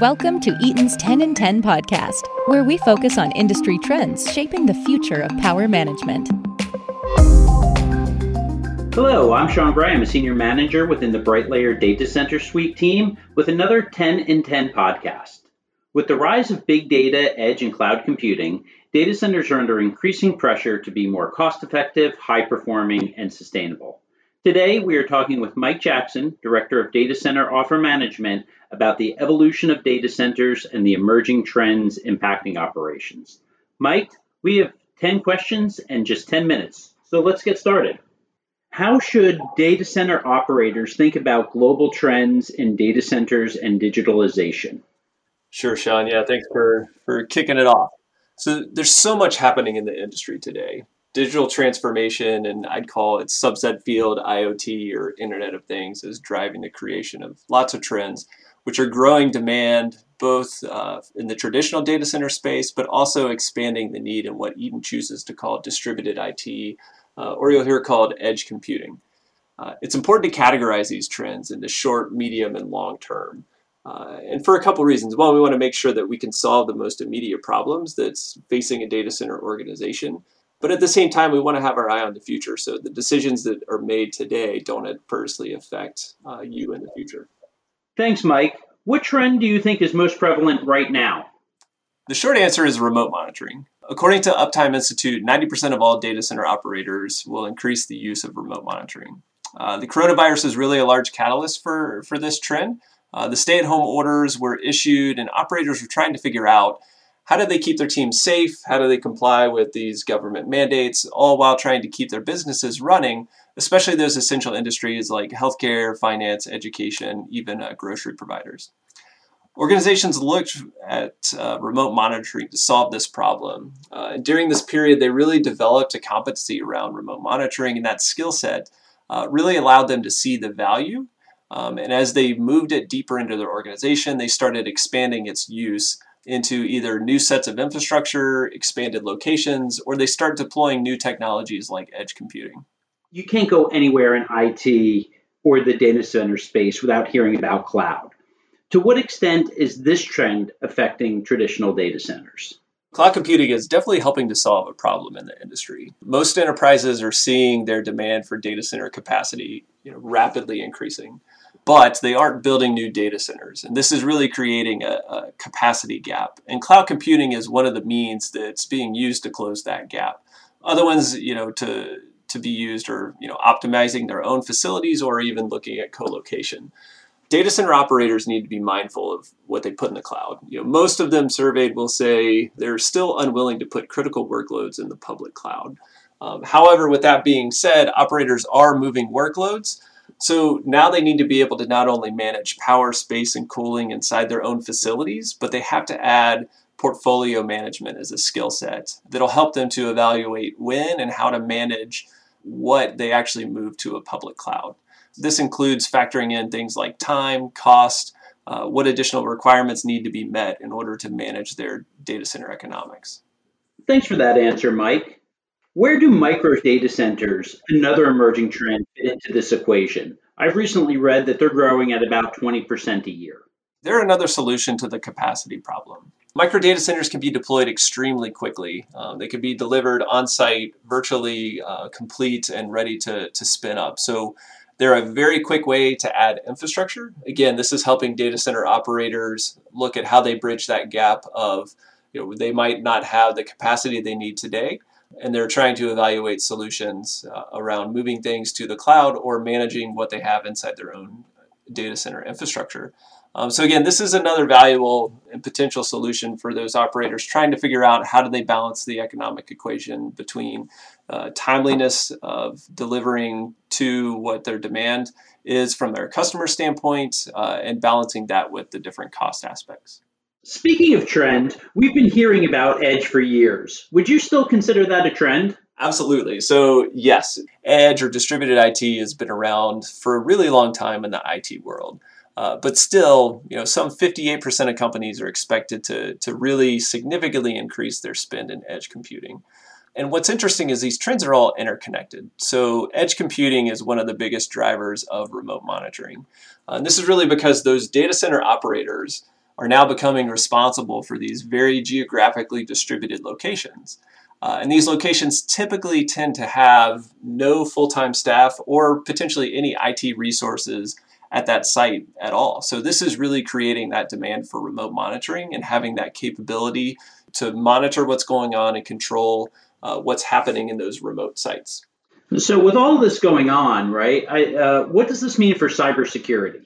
Welcome to Eaton's 10 in 10 podcast, where we focus on industry trends shaping the future of power management. Hello, I'm Sean Gray. I'm a senior manager within the Brightlayer Data Center Suite team with another 10 in 10 podcast. With the rise of big data, edge, and cloud computing, data centers are under increasing pressure to be more cost effective, high performing, and sustainable. Today, we are talking with Mike Jackson, Director of Data Center Offer Management, about the evolution of data centers and the emerging trends impacting operations. Mike, we have 10 questions and just 10 minutes, so let's get started. How should data center operators think about global trends in data centers and digitalization? Sure, Sean. Yeah, thanks for, for kicking it off. So, there's so much happening in the industry today digital transformation, and I'd call it subset field IoT or Internet of Things, is driving the creation of lots of trends, which are growing demand both uh, in the traditional data center space, but also expanding the need in what Eaton chooses to call distributed IT, uh, or you'll hear called edge computing. Uh, it's important to categorize these trends into short, medium, and long term. Uh, and for a couple reasons. One, we want to make sure that we can solve the most immediate problems that's facing a data center organization. But at the same time, we want to have our eye on the future. So the decisions that are made today don't adversely affect uh, you in the future. Thanks, Mike. What trend do you think is most prevalent right now? The short answer is remote monitoring. According to Uptime Institute, 90% of all data center operators will increase the use of remote monitoring. Uh, the coronavirus is really a large catalyst for, for this trend. Uh, the stay at home orders were issued, and operators were trying to figure out how do they keep their teams safe? How do they comply with these government mandates, all while trying to keep their businesses running, especially those essential industries like healthcare, finance, education, even uh, grocery providers? Organizations looked at uh, remote monitoring to solve this problem. Uh, during this period, they really developed a competency around remote monitoring, and that skill set uh, really allowed them to see the value. Um, and as they moved it deeper into their organization, they started expanding its use into either new sets of infrastructure, expanded locations, or they start deploying new technologies like edge computing. You can't go anywhere in IT or the data center space without hearing about cloud. To what extent is this trend affecting traditional data centers? Cloud computing is definitely helping to solve a problem in the industry. Most enterprises are seeing their demand for data center capacity you know, rapidly increasing but they aren't building new data centers. And this is really creating a, a, capacity gap. And cloud computing is one of the means that's being used to close that gap. Other ones, you know, to to be used are, you know, optimizing their own facilities or even looking at co-location. Data center operators need to be mindful of what they put in the cloud. You know, most of them surveyed will say they're still unwilling to put critical workloads in the public cloud. Um, however, with that being said, operators are moving workloads so now they need to be able to not only manage power, space, and cooling inside their own facilities, but they have to add portfolio management as a skill set that'll help them to evaluate when and how to manage what they actually move to a public cloud. This includes factoring in things like time, cost, uh, what additional requirements need to be met in order to manage their data center economics. Thanks for that answer, Mike. Where do micro data centers, another emerging trend, fit into this equation? I've recently read that they're growing at about 20% a year. They're another solution to the capacity problem. Micro data centers can be deployed extremely quickly. Um, they can be delivered on site, virtually uh, complete, and ready to, to spin up. So they're a very quick way to add infrastructure. Again, this is helping data center operators look at how they bridge that gap of, you know, they might not have the capacity they need today, and they're trying to evaluate solutions uh, around moving things to the cloud or managing what they have inside their own data center infrastructure. Um, so again, this is another valuable and potential solution for those operators trying to figure out how do they balance the economic equation between uh, timeliness of delivering to what their demand is from their customer standpoint uh, and balancing that with the different cost aspects. Speaking of trend, we've been hearing about Edge for years. Would you still consider that a trend? Absolutely. So, yes, Edge or distributed IT has been around for a really long time in the IT world. Uh, but still, you know, some 58% of companies are expected to, to really significantly increase their spend in edge computing. And what's interesting is these trends are all interconnected. So, edge computing is one of the biggest drivers of remote monitoring. Uh, and this is really because those data center operators are now becoming responsible for these very geographically distributed locations. Uh, and these locations typically tend to have no full time staff or potentially any IT resources at that site at all. So, this is really creating that demand for remote monitoring and having that capability to monitor what's going on and control uh, what's happening in those remote sites. So, with all this going on, right, I, uh, what does this mean for cybersecurity?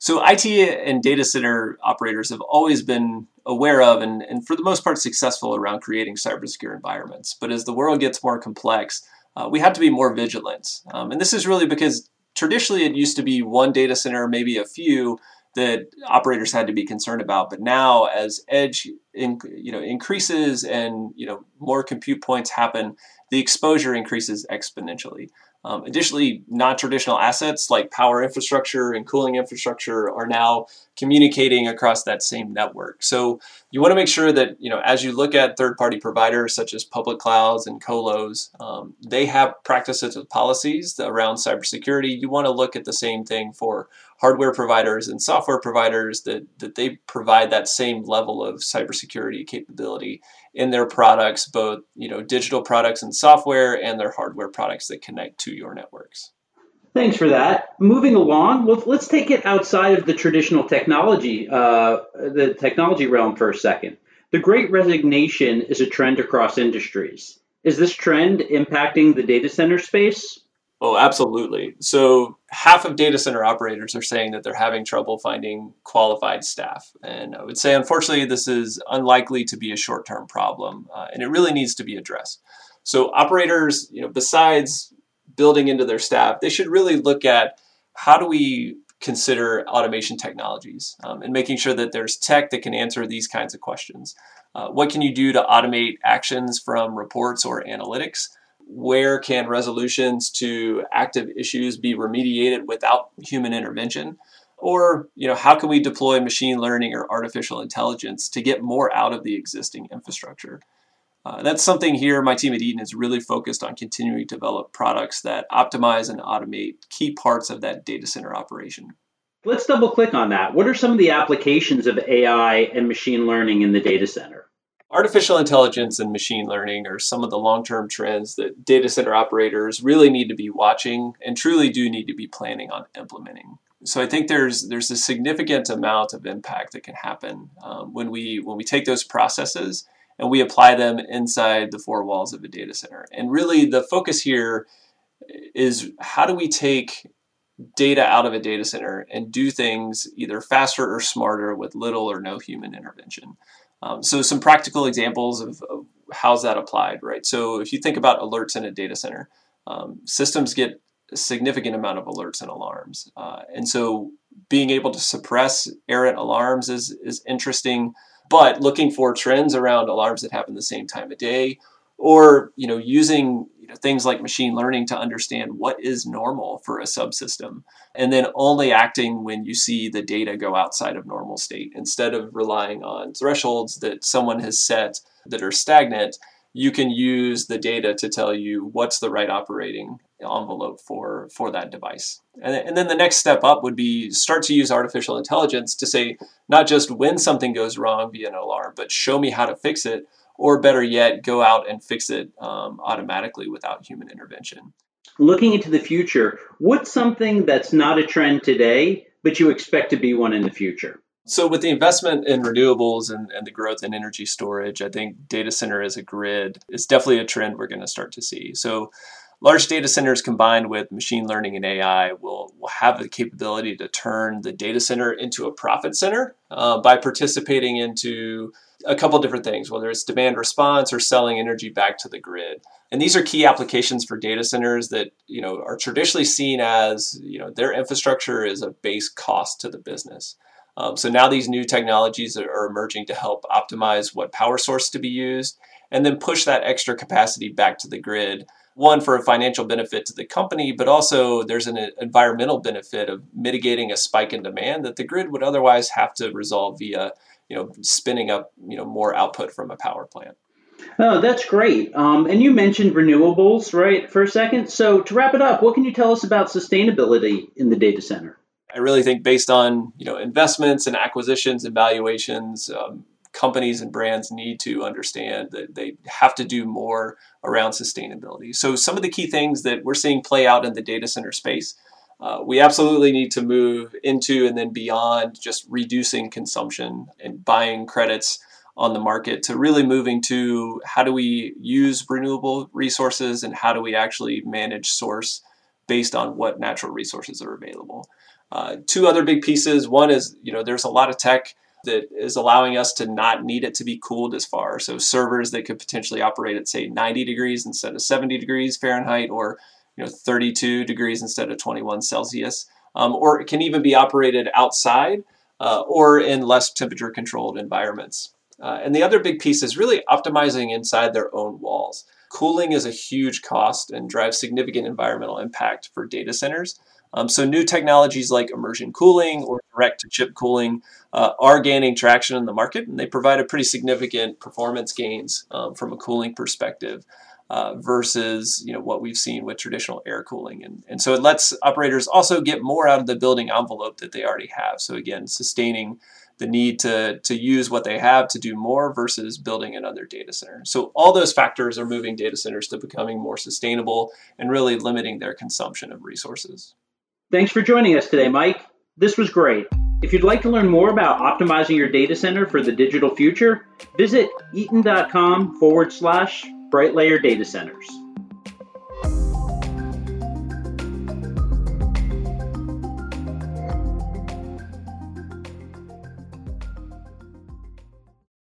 So, IT and data center operators have always been aware of and, and for the most part, successful around creating cybersecure environments. But as the world gets more complex, uh, we have to be more vigilant. Um, and this is really because traditionally it used to be one data center, maybe a few, that operators had to be concerned about. But now, as edge in, you know increases and you know more compute points happen, the exposure increases exponentially. Um, additionally, non-traditional assets like power infrastructure and cooling infrastructure are now communicating across that same network. So you want to make sure that you know as you look at third-party providers such as public clouds and colos, um, they have practices and policies around cybersecurity. You want to look at the same thing for hardware providers and software providers that, that they provide that same level of cybersecurity capability in their products, both you know digital products and software, and their hardware products that connect to your networks. Thanks for that. Moving along, well, let's take it outside of the traditional technology, uh, the technology realm for a second. The Great Resignation is a trend across industries. Is this trend impacting the data center space? Oh, absolutely. So half of data center operators are saying that they're having trouble finding qualified staff. And I would say, unfortunately, this is unlikely to be a short term problem, uh, and it really needs to be addressed. So operators, you know, besides building into their staff, they should really look at how do we consider automation technologies um, and making sure that there's tech that can answer these kinds of questions. Uh, what can you do to automate actions from reports or analytics? Where can resolutions to active issues be remediated without human intervention? Or, you know, how can we deploy machine learning or artificial intelligence to get more out of the existing infrastructure? Uh, that's something here my team at Eaton is really focused on continuing to develop products that optimize and automate key parts of that data center operation. Let's double click on that. What are some of the applications of AI and machine learning in the data center? Artificial intelligence and machine learning are some of the long term trends that data center operators really need to be watching and truly do need to be planning on implementing. So I think there's there's a significant amount of impact that can happen um, when we when we take those processes and we apply them inside the four walls of a data center. And really, the focus here is how do we take data out of a data center and do things either faster or smarter with little or no human intervention. Um, so some practical examples of, of, how's that applied, right? So if you think about alerts in a data center, um, systems get a significant amount of alerts and alarms, uh, and so being able to suppress errant alarms is is interesting. But looking for trends around alarms that happen the same time of day, or you know using know, things like machine learning to understand what is normal for a subsystem and then only acting when you see the data go outside of normal state. Instead of relying on thresholds that someone has set that are stagnant you can use the data to tell you what's the right operating envelope for for that device. And, and then the next step up would be start to use artificial intelligence to say not just when something goes wrong via an alarm but show me how to fix it or better yet, go out and fix it um, automatically without human intervention. Looking into the future, what's something that's not a trend today, but you expect to be one in the future? So, with the investment in renewables and, and the growth in energy storage, I think data center as a grid is definitely a trend we're going to start to see. So, large data centers combined with machine learning and AI will, will have the capability to turn the data center into a profit center uh, by participating into a couple different things, whether it's demand response or selling energy back to the grid. And these are key applications for data centers that you know are traditionally seen as you know their infrastructure is a base cost to the business. Um, so now these new technologies are emerging to help optimize what power source to be used, and then push that extra capacity back to the grid. One for a financial benefit to the company, but also there's an environmental benefit of mitigating a spike in demand that the grid would otherwise have to resolve via you know spinning up you know more output from a power plant. Oh, that's great. Um, and you mentioned renewables, right, for a second. So to wrap it up, what can you tell us about sustainability in the data center? I really think based on you know investments and acquisitions and valuations, um, companies and brands need to understand that they have to do more around sustainability. So some of the key things that we're seeing play out in the data center space. Uh, we absolutely need to move into and then beyond just reducing consumption and buying credits on the market to really moving to how do we use renewable resources and how do we actually manage source based on what natural resources are available. Uh, two other big pieces. One is, you know, there's a lot of tech that is allowing us to not need it to be cooled as far. So servers that could potentially operate at say 90 degrees instead of 70 degrees Fahrenheit, or you know 32 degrees instead of 21 Celsius, um, or it can even be operated outside uh, or in less temperature controlled environments. Uh, and the other big piece is really optimizing inside their own walls. Cooling is a huge cost and drives significant environmental impact for data centers. Um, so new technologies like immersion cooling or direct to chip cooling uh, are gaining traction in the market, and they provide a pretty significant performance gains um, from a cooling perspective. Uh, versus you know what we've seen with traditional air cooling, and, and so it lets operators also get more out of the building envelope that they already have. So again, sustaining the need to to use what they have to do more versus building another data center. So all those factors are moving data centers to becoming more sustainable and really limiting their consumption of resources. Thanks for joining us today, Mike. This was great. If you'd like to learn more about optimizing your data center for the digital future, visit eaton.com forward slash bright layer data centers.